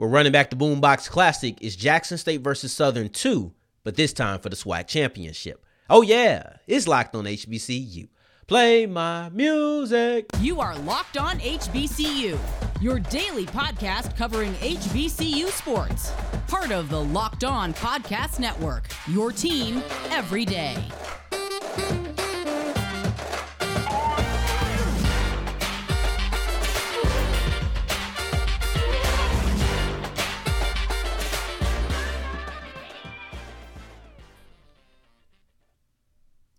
We're running back the Boombox Classic. It's Jackson State versus Southern 2, but this time for the SWAC Championship. Oh, yeah, it's locked on HBCU. Play my music. You are Locked On HBCU, your daily podcast covering HBCU sports. Part of the Locked On Podcast Network, your team every day.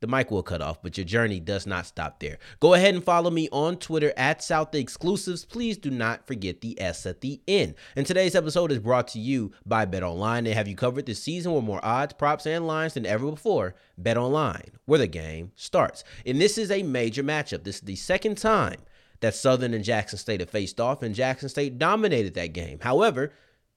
the mic will cut off, but your journey does not stop there. Go ahead and follow me on Twitter at South Exclusives. Please do not forget the S at the end. And today's episode is brought to you by Bet Online. They have you covered this season with more odds, props, and lines than ever before. Bet Online, where the game starts. And this is a major matchup. This is the second time that Southern and Jackson State have faced off, and Jackson State dominated that game. However,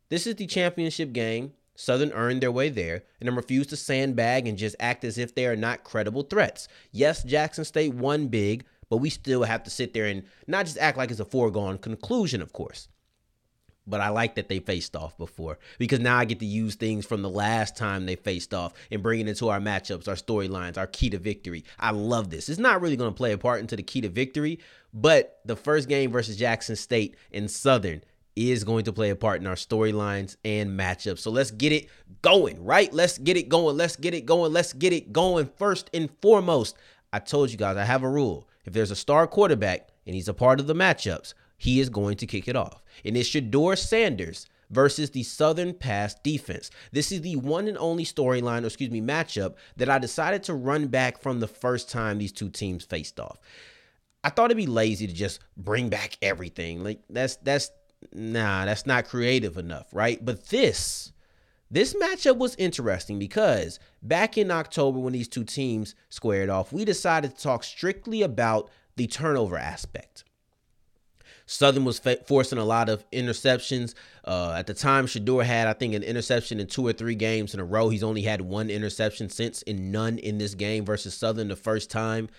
this is the championship game Southern earned their way there and then refused to sandbag and just act as if they are not credible threats. Yes, Jackson State won big, but we still have to sit there and not just act like it's a foregone conclusion, of course. But I like that they faced off before because now I get to use things from the last time they faced off and bring it into our matchups, our storylines, our key to victory. I love this. It's not really going to play a part into the key to victory, but the first game versus Jackson State and Southern is going to play a part in our storylines and matchups. So let's get it going, right? Let's get it going. Let's get it going. Let's get it going. First and foremost, I told you guys I have a rule. If there's a star quarterback and he's a part of the matchups, he is going to kick it off. And it's Shedeur Sanders versus the Southern Pass defense. This is the one and only storyline, or excuse me, matchup that I decided to run back from the first time these two teams faced off. I thought it'd be lazy to just bring back everything. Like that's that's nah, that's not creative enough, right? But this, this matchup was interesting because back in October when these two teams squared off, we decided to talk strictly about the turnover aspect. Southern was forcing a lot of interceptions. Uh, at the time, Shedeur had, I think, an interception in two or three games in a row. He's only had one interception since, and none in this game versus Southern the first time.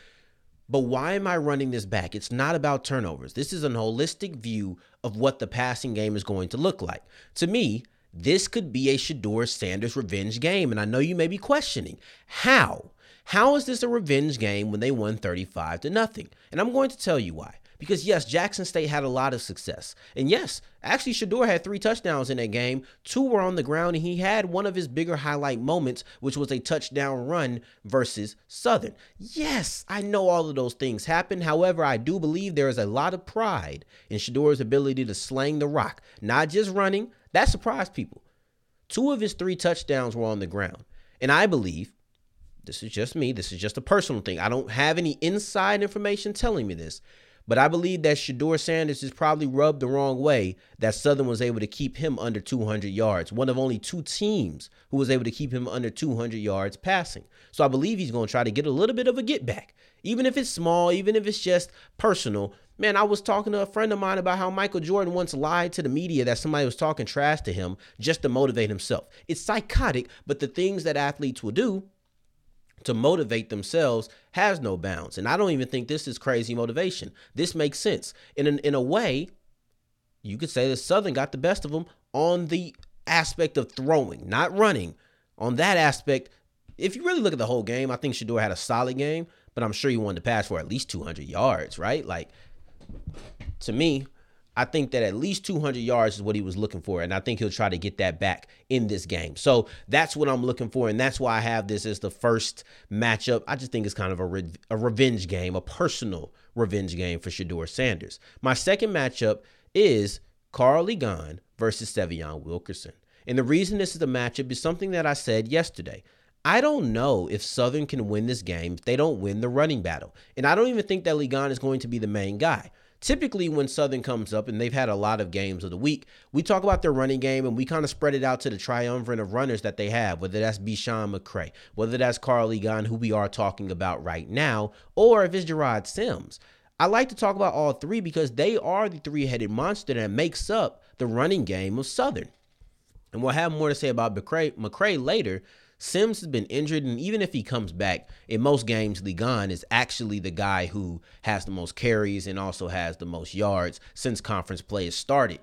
But why am I running this back? It's not about turnovers. This is an holistic view of what the passing game is going to look like. To me, this could be a Shedeur Sanders revenge game. And I know you may be questioning how. How is this a revenge game when they won 35 to nothing? And I'm going to tell you why. Because yes, Jackson State had a lot of success. And yes, actually Shedeur had three touchdowns in that game. Two were on the ground, and he had one of his bigger highlight moments, which was a touchdown run versus Southern. Yes, I know all of those things happened. However, I do believe there is a lot of pride in Shedeur's ability to slang the rock, not just running. That surprised people. Two of his three touchdowns were on the ground. And I believe this is just me, this is just a personal thing. I don't have any inside information telling me this. But I believe that Shedeur Sanders is probably rubbed the wrong way that Southern was able to keep him under 200 yards. One of only two teams who was able to keep him under 200 yards passing. So I believe he's going to try to get a little bit of a get back. Even if it's small, even if it's just personal. Man, I was talking to a friend of mine about how Michael Jordan once lied to the media that somebody was talking trash to him just to motivate himself. It's psychotic, but the things that athletes will do to motivate themselves has no bounds. And I don't even think this is crazy motivation. This makes sense. In an, in a way, you could say that Southern got the best of them on the aspect of throwing, not running. On that aspect, if you really look at the whole game, I think Shedeur had a solid game, but I'm sure he wanted to pass for at least 200 yards, right? Like, to me, I think that at least 200 yards is what he was looking for, and I think he'll try to get that back in this game. So that's what I'm looking for, and that's why I have this as the first matchup. I just think it's kind of a, re- a revenge game, a personal revenge game for Shedeur Sanders. My second matchup is Karl Ligon versus Sy'veon Wilkerson. And the reason this is a matchup is something that I said yesterday. I don't know if Southern can win this game if they don't win the running battle. And I don't even think that Ligon is going to be the main guy. Typically when Southern comes up and they've had a lot of games of the week, we talk about their running game and we kind of spread it out to the triumvirate of runners that they have, whether that's Besean McCray, whether that's Karl Ligon, who we are talking about right now, or if it's Gerard Sims. I like to talk about all three because they are the three headed monster that makes up the running game of Southern. And we'll have more to say about McCray, McCray later. Sims has been injured, and even if he comes back, in most games, Ligon is actually the guy who has the most carries and also has the most yards since conference play has started.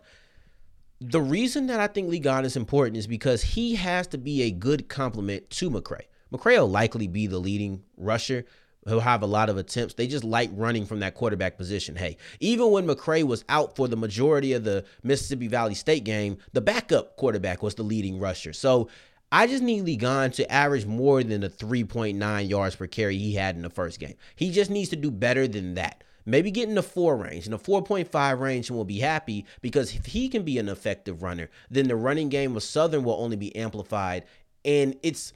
The reason that I think Ligon is important is because he has to be a good complement to McCray. McCray will likely be the leading rusher, He'll have a lot of attempts. They just like running from that quarterback position. Hey, even when McCray was out for the majority of the Mississippi Valley State game, the backup quarterback was the leading rusher. So I just need Ligon to average more than the 3.9 yards per carry he had in the first game. He just needs to do better than that. Maybe get in the four range, in the 4.5 range, and we'll be happy because if he can be an effective runner, then the running game of Southern will only be amplified. And it's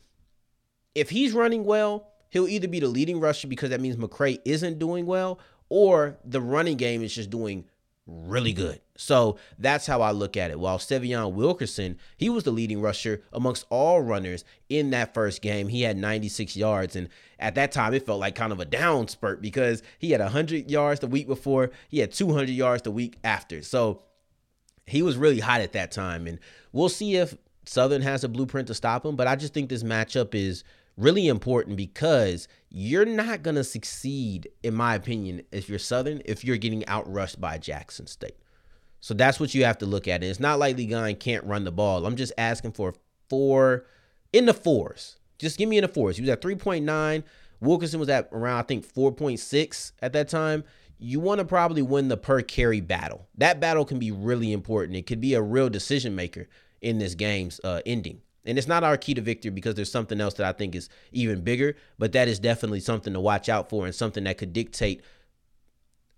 if he's running well, he'll either be the leading rusher because that means McCray isn't doing well, or the running game is just doing really good. So that's how I look at it. While Sy'veon Wilkerson, he was the leading rusher amongst all runners in that first game. He had 96 yards. And at that time, it felt like kind of a down spurt because he had 100 yards the week before, he had 200 yards the week after. So he was really hot at that time. And we'll see if Southern has a blueprint to stop him. But I just think this matchup is really important because you're not going to succeed, in my opinion, if you're Southern, if you're getting outrushed by Jackson State. So that's what you have to look at. And it's not like Ligon can't run the ball. I'm just asking for four in the fours. Just give me in the fours. He was at 3.9. Wilkerson was at around, I think, 4.6 at that time. You want to probably win the per carry battle. That battle can be really important. It could be a real decision maker in this game's uh, ending. And it's not our key to victory because there's something else that I think is even bigger, but that is definitely something to watch out for and something that could dictate.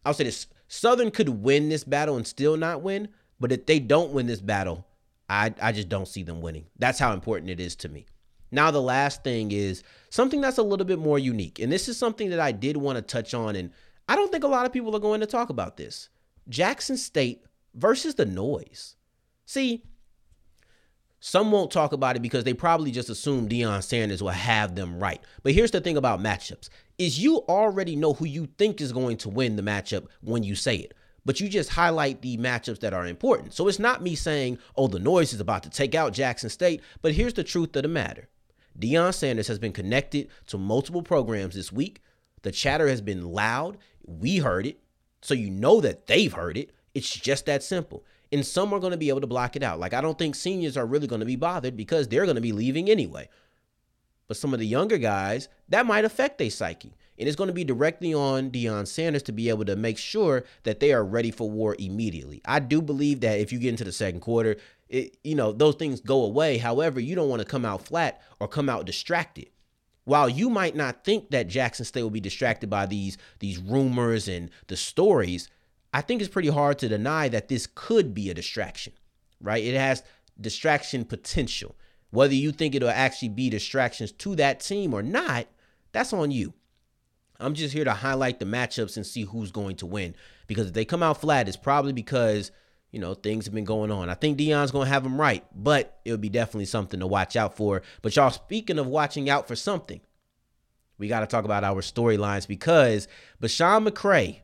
I'll say this Southern could win this battle and still not win, but if they don't win this battle, I, I just don't see them winning. That's how important it is to me. Now, the last thing is something that's a little bit more unique. And this is something that I did want to touch on. And I don't think a lot of people are going to talk about this Jackson State versus the noise. See, some won't talk about it because they probably just assume Deion Sanders will have them right. But here's the thing about matchups is you already know who you think is going to win the matchup when you say it. But you just highlight the matchups that are important. So it's not me saying, oh, the noise is about to take out Jackson State. But here's the truth of the matter. Deion Sanders has been connected to multiple programs this week. The chatter has been loud. We heard it. So you know that they've heard it. It's just that simple and some are going to be able to block it out. Like I don't think seniors are really going to be bothered because they're going to be leaving anyway. But some of the younger guys, that might affect their psyche. And it's going to be directly on Deion Sanders to be able to make sure that they are ready for war immediately. I do believe that if you get into the second quarter, it, you know, those things go away. However, you don't want to come out flat or come out distracted. While you might not think that Jackson State will be distracted by these these rumors and the stories, I think it's pretty hard to deny that this could be a distraction, right? It has distraction potential. Whether you think it'll actually be distractions to that team or not, that's on you. I'm just here to highlight the matchups and see who's going to win. Because if they come out flat, it's probably because, you know, things have been going on. I think Deion's going to have them right, but it'll be definitely something to watch out for. But y'all, speaking of watching out for something, we got to talk about our storylines because Besean McCray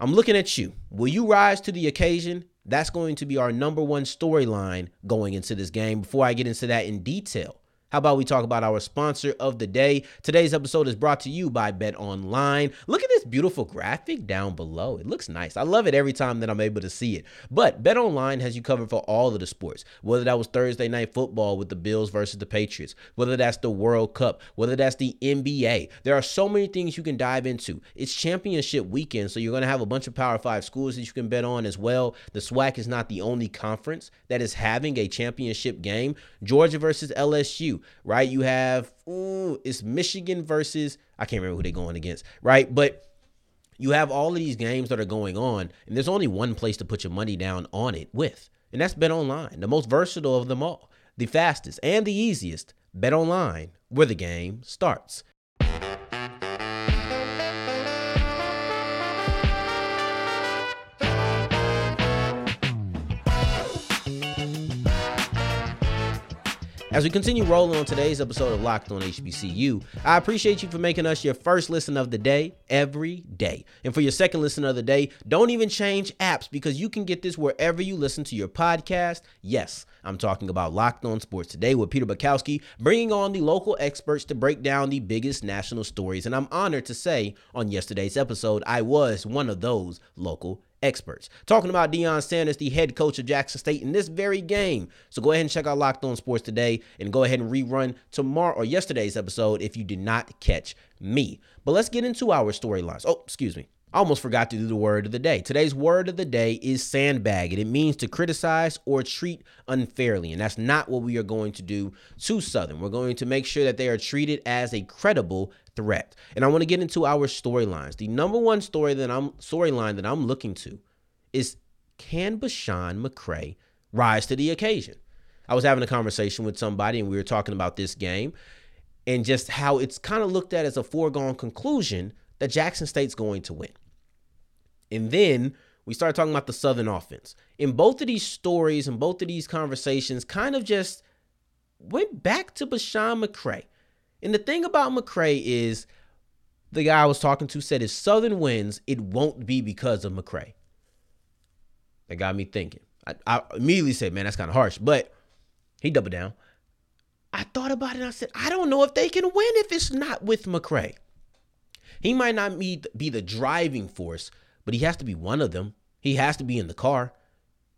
I'm looking at you. Will you rise to the occasion? That's going to be our number one storyline going into this game. Before I get into that in detail, how about we talk about our sponsor of the day? Today's episode is brought to you by Bet Online. Look at this beautiful graphic down below. It looks nice. I love it every time that I'm able to see it. But Bet Online has you covered for all of the sports, whether that was Thursday night football with the Bills versus the Patriots, whether that's the World Cup, whether that's the NBA. There are so many things you can dive into. It's championship weekend, so you're going to have a bunch of Power 5 schools that you can bet on as well. The SWAC is not the only conference that is having a championship game. Georgia versus LSU right? You have ooh, it's Michigan versus I can't remember who they're going against, right? But you have all of these games that are going on, and there's only one place to put your money down on it with, and that's Bet Online, the most versatile of them all, the fastest and the easiest. Bet Online, where the game starts. As we continue rolling on today's episode of Locked on HBCU, I appreciate you for making us your first listen of the day every day. And for your second listen of the day, don't even change apps because you can get this wherever you listen to your podcast. Yes, I'm talking about Locked on Sports today with Peter Bukowski, bringing on the local experts to break down the biggest national stories. And I'm honored to say on yesterday's episode, I was one of those local experts. Talking about Deion Sanders, the head coach of Jackson State in this very game. So go ahead and check out Locked On Sports today and go ahead and rerun tomorrow or yesterday's episode if you did not catch me. But let's get into our storylines. Oh, excuse me. I almost forgot to do the word of the day. Today's word of the day is sandbag, and it means to criticize or treat unfairly. And that's not what we are going to do to Southern. We're going to make sure that they are treated as a credible threat. And I want to get into our storylines. The number one story that I'm storyline that I'm looking to is can Besean McCray rise to the occasion? I was having a conversation with somebody and we were talking about this game and just how it's kind of looked at as a foregone conclusion that Jackson State's going to win. And then we started talking about the Southern offense. In both of these stories and both of these conversations, kind of just went back to Besean McCray. And the thing about McCray is the guy I was talking to said if Southern wins, it won't be because of McCray. That got me thinking. I, I immediately said, man, that's kind of harsh. But he doubled down. I thought about it and I said, I don't know if they can win if it's not with McCray. He might not be the driving force, but he has to be one of them. He has to be in the car.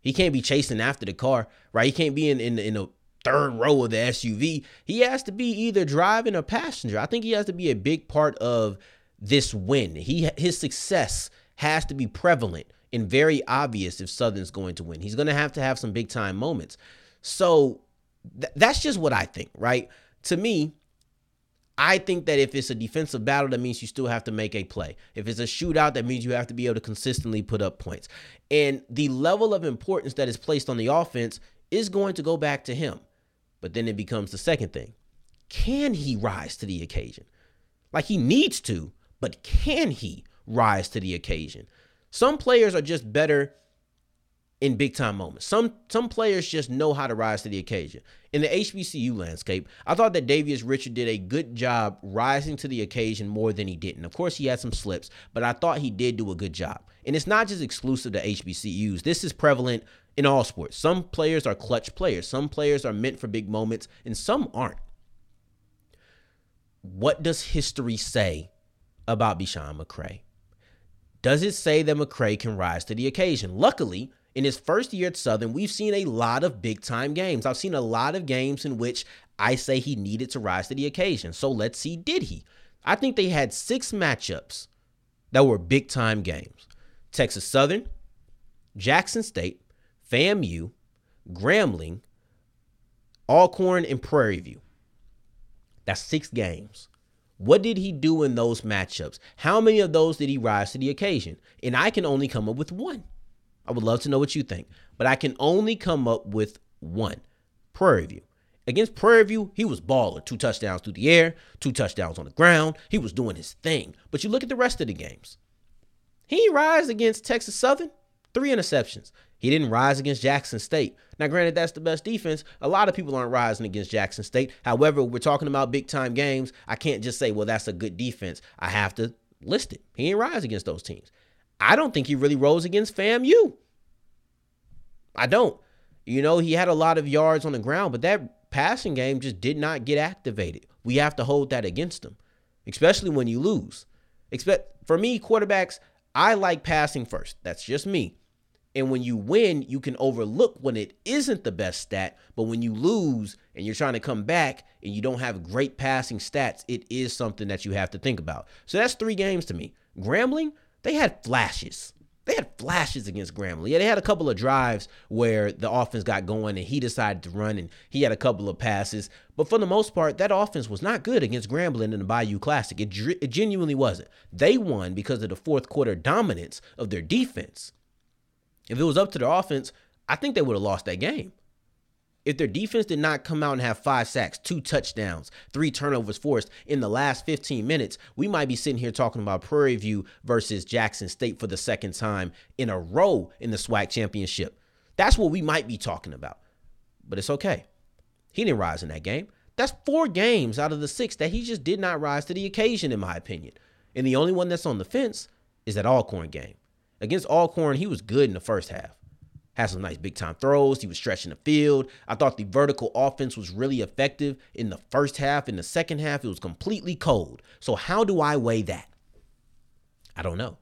He can't be chasing after the car, right? He can't be in in, in the third row of the SUV. He has to be either driving or passenger. I think he has to be a big part of this win. He his success has to be prevalent and very obvious if Southern's going to win. He's going to have to have some big time moments. So th- that's just what I think, right? To me, I think that if it's a defensive battle, that means you still have to make a play. If it's a shootout, that means you have to be able to consistently put up points. And the level of importance that is placed on the offense is going to go back to him. But then it becomes the second thing can he rise to the occasion? Like he needs to, but can he rise to the occasion? Some players are just better in big time moments. Some some players just know how to rise to the occasion. In the HBCU landscape, I thought that Davius Richard did a good job rising to the occasion more than he didn't. Of course, he had some slips, but I thought he did do a good job. And it's not just exclusive to HBCUs. This is prevalent in all sports. Some players are clutch players. Some players are meant for big moments, and some aren't. What does history say about Besean McCray? Does it say that McCray can rise to the occasion? Luckily, in his first year at Southern, we've seen a lot of big time games. I've seen a lot of games in which I say he needed to rise to the occasion. So let's see, did he? I think they had six matchups that were big time games Texas Southern, Jackson State, FAMU, Grambling, Alcorn, and Prairie View. That's six games. What did he do in those matchups? How many of those did he rise to the occasion? And I can only come up with one. I would love to know what you think, but I can only come up with one. Prairie View. Against Prairie View, he was baller. Two touchdowns through the air, two touchdowns on the ground. He was doing his thing. But you look at the rest of the games. He rise against Texas Southern, three interceptions. He didn't rise against Jackson State. Now, granted, that's the best defense. A lot of people aren't rising against Jackson State. However, we're talking about big time games. I can't just say, well, that's a good defense. I have to list it. He ain't rise against those teams. I don't think he really rose against FAMU. I don't. You know, he had a lot of yards on the ground, but that passing game just did not get activated. We have to hold that against him, especially when you lose. Expect for me, quarterbacks, I like passing first. That's just me. And when you win, you can overlook when it isn't the best stat. But when you lose and you're trying to come back and you don't have great passing stats, it is something that you have to think about. So that's three games to me. Grambling, they had flashes. They had flashes against Grambling. Yeah, they had a couple of drives where the offense got going and he decided to run and he had a couple of passes. But for the most part, that offense was not good against Grambling in the Bayou Classic. It, it genuinely wasn't. They won because of the fourth quarter dominance of their defense. If it was up to their offense, I think they would have lost that game. If their defense did not come out and have five sacks, two touchdowns, three turnovers forced in the last 15 minutes, we might be sitting here talking about Prairie View versus Jackson State for the second time in a row in the SWAC championship. That's what we might be talking about. But it's okay. He didn't rise in that game. That's four games out of the six that he just did not rise to the occasion, in my opinion. And the only one that's on the fence is that Alcorn game. Against Alcorn, he was good in the first half. Had some nice big time throws. He was stretching the field. I thought the vertical offense was really effective in the first half. In the second half, it was completely cold. So, how do I weigh that? I don't know.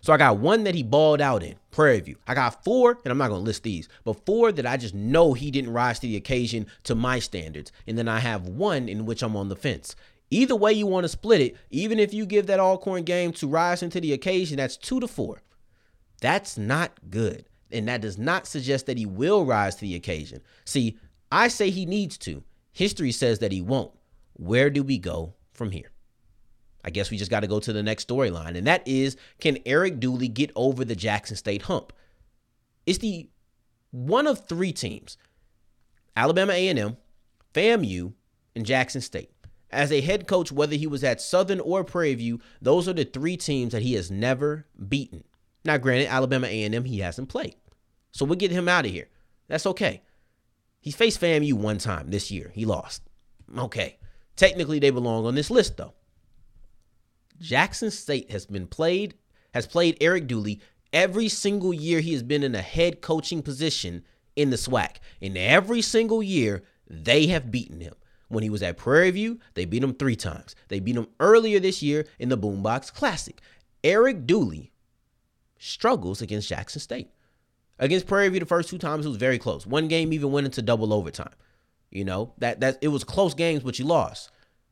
So I got one that he balled out in, Prairie View. I got four, and I'm not going to list these, but four that I just know he didn't rise to the occasion to my standards. And then I have one in which I'm on the fence. Either way you want to split it, even if you give that Alcorn game to rise into the occasion, that's two to four. That's not good. And that does not suggest that he will rise to the occasion. See, I say he needs to. History says that he won't. Where do we go from here? I guess we just got to go to the next storyline, and that is can Eric Dooley get over the Jackson State hump? It's the one of three teams Alabama A&M, FAMU, and Jackson State. As a head coach, whether he was at Southern or Prairie View, those are the three teams that he has never beaten. Now, granted, Alabama A&M he hasn't played, so we'll get him out of here. That's okay. He faced FAMU one time this year. He lost. Okay. Technically, they belong on this list, though. Jackson State has been played, has played Eric Dooley every single year he has been in a head coaching position in the SWAC. And every single year, they have beaten him. When he was at Prairie View, they beat him three times. They beat him earlier this year in the Boombox Classic. Eric Dooley struggles against Jackson State. Against Prairie View, the first two times it was very close. One game even went into double overtime. You know that that it was close games, but you lost.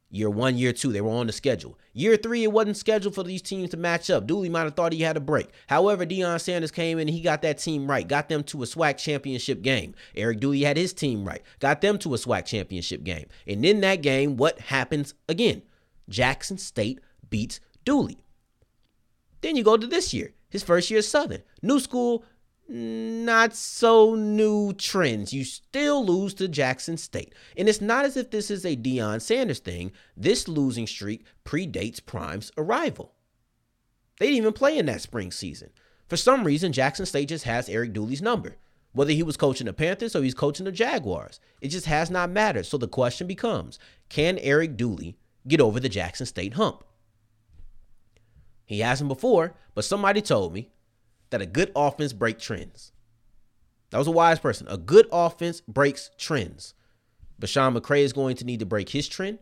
Year one, year two, they were on the schedule. Year three, it wasn't scheduled for these teams to match up. Dooley might have thought he had a break. However, Deion Sanders came in and he got that team right, got them to a SWAC championship game. Eric Dooley had his team right, got them to a SWAC championship game. And in that game, what happens again? Jackson State beats Dooley. Then you go to this year, his first year at Southern. New school, not so new trends. You still lose to Jackson State. And it's not as if this is a Deion Sanders thing. This losing streak predates Prime's arrival. They didn't even play in that spring season. For some reason, Jackson State just has Eric Dooley's number. Whether he was coaching the Panthers or he's coaching the Jaguars, it just has not mattered. So the question becomes can Eric Dooley get over the Jackson State hump? He hasn't before, but somebody told me that a good offense breaks trends. That was a wise person. A good offense breaks trends. Besean McCray is going to need to break his trend.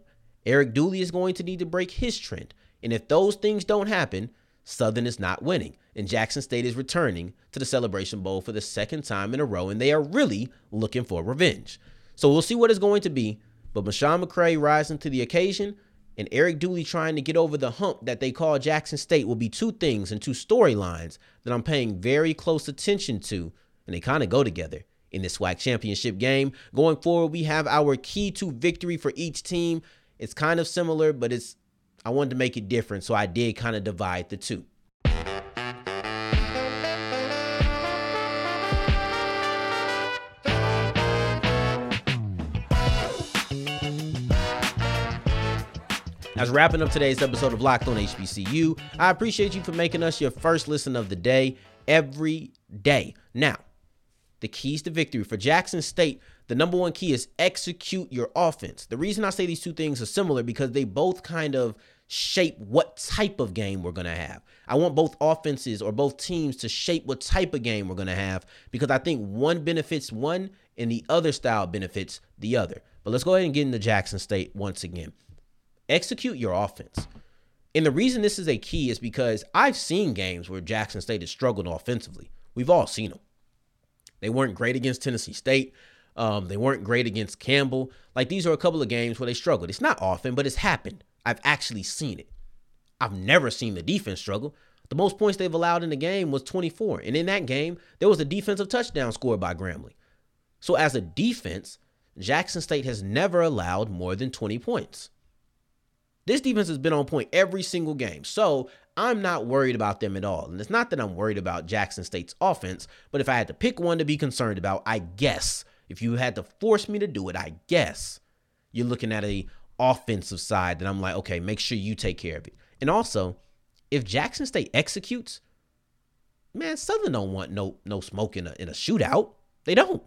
Eric Dooley is going to need to break his trend. And if those things don't happen, Southern is not winning. And Jackson State is returning to the Celebration Bowl for the second time in a row. And they are really looking for revenge. So we'll see what it's going to be. But Besean McCray rising to the occasion and Eric Dooley trying to get over the hump that they call Jackson State will be two things and two storylines that I'm paying very close attention to, and they kind of go together in this SWAC championship game. Going forward, we have our key to victory for each team. It's kind of similar, but it's I wanted to make it different, so I did kind of divide the two. As wrapping up today's episode of Locked on HBCU, I appreciate you for making us your first listen of the day every day. Now, the keys to victory for Jackson State, the number one key is execute your offense. The reason I say these two things are similar because they both kind of shape what type of game we're going to have. I want both offenses or both teams to shape what type of game we're going to have because I think one benefits one and the other style benefits the other. But let's go ahead and get into Jackson State once again execute your offense. And the reason this is a key is because I've seen games where Jackson State has struggled offensively. We've all seen them. They weren't great against Tennessee State. Um, they weren't great against Campbell. Like these are a couple of games where they struggled. It's not often, but it's happened. I've actually seen it. I've never seen the defense struggle. The most points they've allowed in the game was 24. And in that game, there was a defensive touchdown scored by Grambling. So as a defense, Jackson State has never allowed more than 20 points. This defense has been on point every single game. So I'm not worried about them at all. And it's not that I'm worried about Jackson State's offense, but if I had to pick one to be concerned about, I guess if you had to force me to do it, I guess you're looking at a offensive side that I'm like, okay, make sure you take care of it. And also, if Jackson State executes, man, Southern don't want no no smoke in a in a shootout. They don't.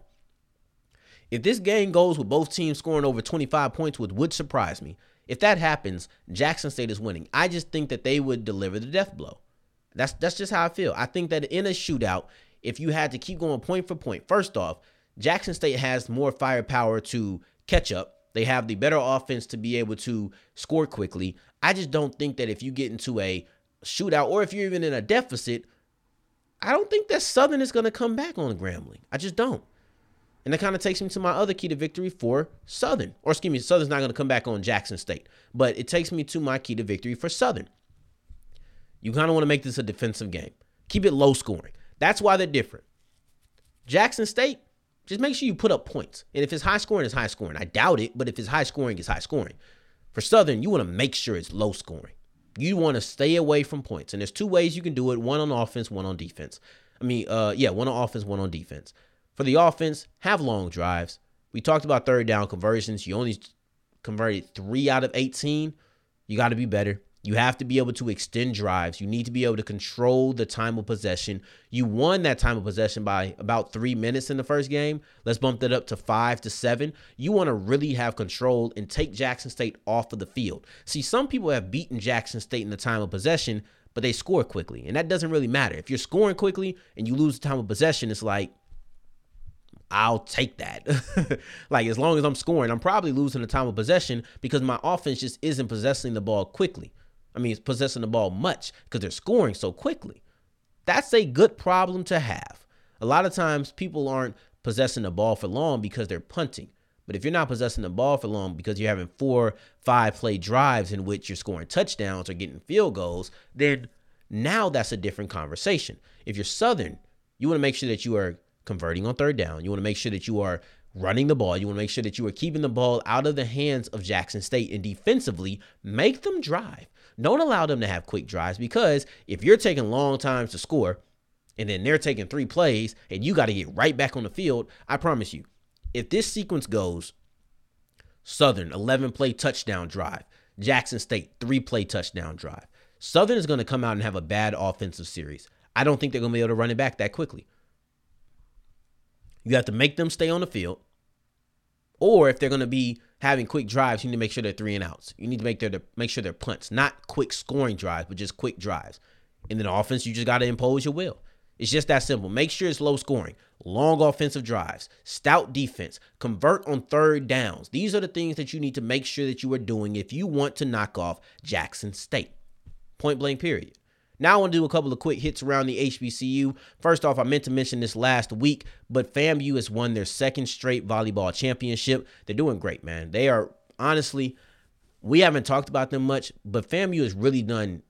If this game goes with both teams scoring over 25 points, which would surprise me, if that happens, Jackson State is winning. I just think that they would deliver the death blow. That's that's just how I feel. I think that in a shootout, if you had to keep going point for point, first off, Jackson State has more firepower to catch up. They have the better offense to be able to score quickly. I just don't think that if you get into a shootout or if you're even in a deficit, I don't think that Southern is going to come back on Grambling. I just don't. And that kind of takes me to my other key to victory for Southern. Or excuse me, Southern's not going to come back on Jackson State. But it takes me to my key to victory for Southern. You kind of want to make this a defensive game. Keep it low scoring. That's why they're different. Jackson State, just make sure you put up points. And if it's high scoring, it's high scoring. I doubt it, but if it's high scoring, it's high scoring. For Southern, you want to make sure it's low scoring. You want to stay away from points. And there's two ways you can do it one on offense, one on defense. I mean, uh, yeah, one on offense, one on defense. For the offense, have long drives. We talked about third down conversions. You only converted three out of 18. You got to be better. You have to be able to extend drives. You need to be able to control the time of possession. You won that time of possession by about three minutes in the first game. Let's bump that up to five to seven. You want to really have control and take Jackson State off of the field. See, some people have beaten Jackson State in the time of possession, but they score quickly. And that doesn't really matter. If you're scoring quickly and you lose the time of possession, it's like, I'll take that. like as long as I'm scoring, I'm probably losing the time of possession because my offense just isn't possessing the ball quickly. I mean, possessing the ball much because they're scoring so quickly. That's a good problem to have. A lot of times people aren't possessing the ball for long because they're punting. But if you're not possessing the ball for long because you're having four, five play drives in which you're scoring touchdowns or getting field goals, then now that's a different conversation. If you're Southern, you want to make sure that you are converting on third down. You want to make sure that you are running the ball. You want to make sure that you are keeping the ball out of the hands of Jackson State and defensively make them drive. Don't allow them to have quick drives because if you're taking long times to score and then they're taking three plays and you got to get right back on the field, I promise you, if this sequence goes Southern 11 play touchdown drive, Jackson State 3 play touchdown drive, Southern is going to come out and have a bad offensive series. I don't think they're going to be able to run it back that quickly. You have to make them stay on the field. Or if they're going to be having quick drives, you need to make sure they're three and outs. You need to make their make sure they're punts, not quick scoring drives, but just quick drives. And then offense, you just got to impose your will. It's just that simple. Make sure it's low scoring, long offensive drives, stout defense, convert on third downs. These are the things that you need to make sure that you are doing if you want to knock off Jackson State. Point blank, period. Now I want to do a couple of quick hits around the HBCU. First off, I meant to mention this last week, but FAMU has won their second straight volleyball championship. They're doing great, man. They are honestly, we haven't talked about them much, but FAMU has really done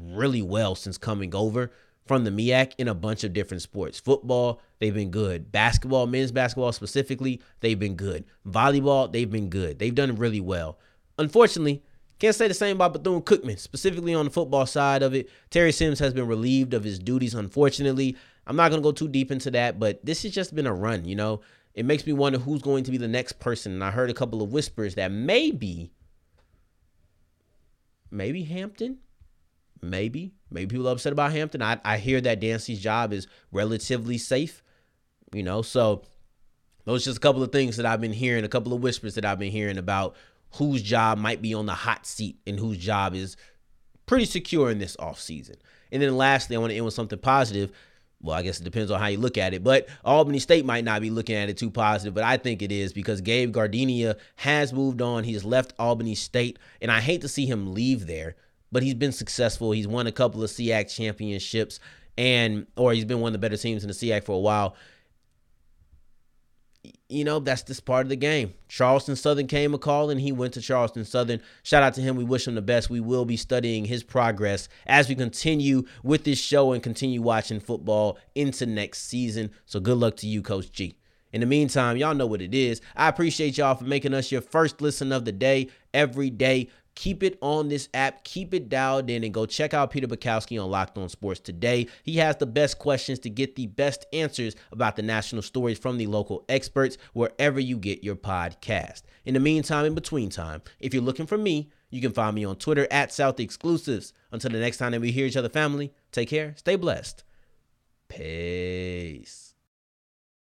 really well since coming over from the MEAC in a bunch of different sports. Football, they've been good. Basketball, men's basketball specifically, they've been good. Volleyball, they've been good. They've done really well. Unfortunately, can't say the same about Bethune Cookman, specifically on the football side of it. Terry Sims has been relieved of his duties, unfortunately. I'm not going to go too deep into that, but this has just been a run, you know? It makes me wonder who's going to be the next person. And I heard a couple of whispers that maybe, maybe Hampton, maybe, maybe people are upset about Hampton. I, I hear that Dancy's job is relatively safe, you know? So those just a couple of things that I've been hearing, a couple of whispers that I've been hearing about whose job might be on the hot seat and whose job is pretty secure in this offseason. And then lastly, I want to end with something positive. Well, I guess it depends on how you look at it, but Albany State might not be looking at it too positive, but I think it is because Gabe Giardina has moved on. He's left Albany State, and I hate to see him leave there, but he's been successful. He's won a couple of SIAC championships, and or he's been one of the better teams in the SIAC for a while you know, that's just part of the game. Charleston Southern came a call and he went to Charleston Southern. Shout out to him. We wish him the best. We will be studying his progress as we continue with this show and continue watching football into next season. So good luck to you, Coach G. In the meantime, y'all know what it is. I appreciate y'all for making us your first listen of the day every day. Keep it on this app. Keep it dialed in and go check out Peter Bukowski on Locked On Sports today. He has the best questions to get the best answers about the national stories from the local experts wherever you get your podcast. In the meantime, in between time, if you're looking for me, you can find me on Twitter at South Exclusives. Until the next time that we hear each other, family, take care, stay blessed. Peace.